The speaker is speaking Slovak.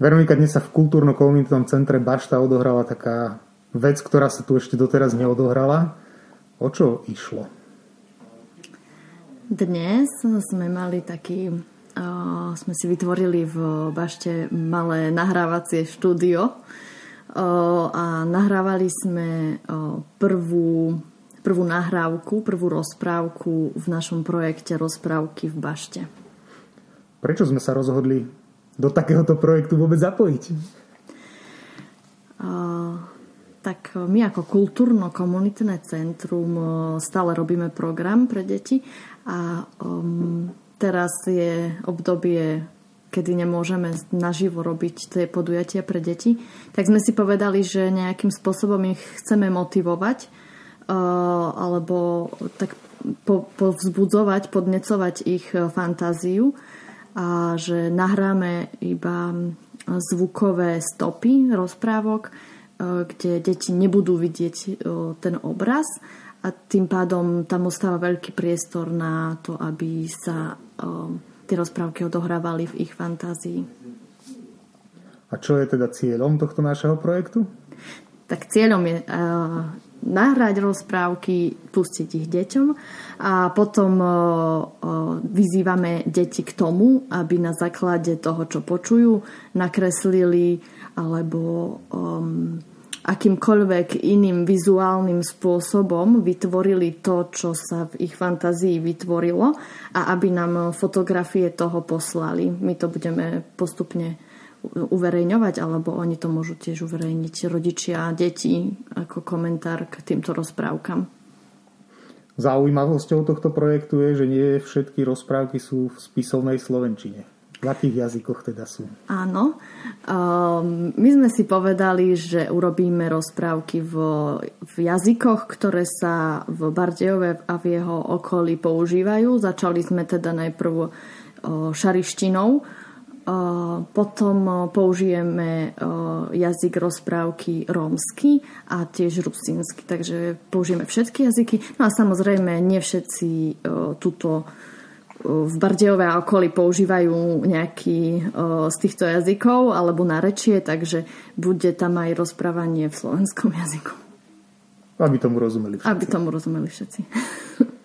Veronika, dnes sa v kultúrno-komunitnom centre Bašta odohrala taká vec, ktorá sa tu ešte doteraz neodohrala. O čo išlo? Dnes sme mali taký, uh, sme si vytvorili v Bašte malé nahrávacie štúdio uh, a nahrávali sme uh, prvú, prvú nahrávku, prvú rozprávku v našom projekte Rozprávky v Bašte. Prečo sme sa rozhodli do takéhoto projektu vôbec zapojiť? Uh, tak my ako kultúrno-komunitné centrum stále robíme program pre deti a um, teraz je obdobie, kedy nemôžeme naživo robiť tie podujatia pre deti, tak sme si povedali, že nejakým spôsobom ich chceme motivovať uh, alebo tak po, povzbudzovať, podnecovať ich fantáziu a že nahráme iba zvukové stopy rozprávok, e, kde deti nebudú vidieť e, ten obraz a tým pádom tam ostáva veľký priestor na to, aby sa e, tie rozprávky odohrávali v ich fantázii. A čo je teda cieľom tohto našeho projektu? Tak cieľom je nahrať rozprávky, pustiť ich deťom a potom vyzývame deti k tomu, aby na základe toho, čo počujú, nakreslili alebo um, akýmkoľvek iným vizuálnym spôsobom vytvorili to, čo sa v ich fantázii vytvorilo a aby nám fotografie toho poslali. My to budeme postupne uverejňovať, alebo oni to môžu tiež uverejniť rodičia a deti ako komentár k týmto rozprávkam. Zaujímavosťou tohto projektu je, že nie všetky rozprávky sú v spisovnej slovenčine. V akých jazykoch teda sú? Áno. Um, my sme si povedali, že urobíme rozprávky v, v jazykoch, ktoré sa v Bardejove a v jeho okolí používajú. Začali sme teda najprv uh, šarištinou, potom použijeme jazyk rozprávky rómsky a tiež rusínsky, takže použijeme všetky jazyky. No a samozrejme, nie všetci túto v Bardejove a okolí používajú nejaký z týchto jazykov alebo narečie, takže bude tam aj rozprávanie v slovenskom jazyku. Aby tomu rozumeli všetci. Aby tomu rozumeli všetci.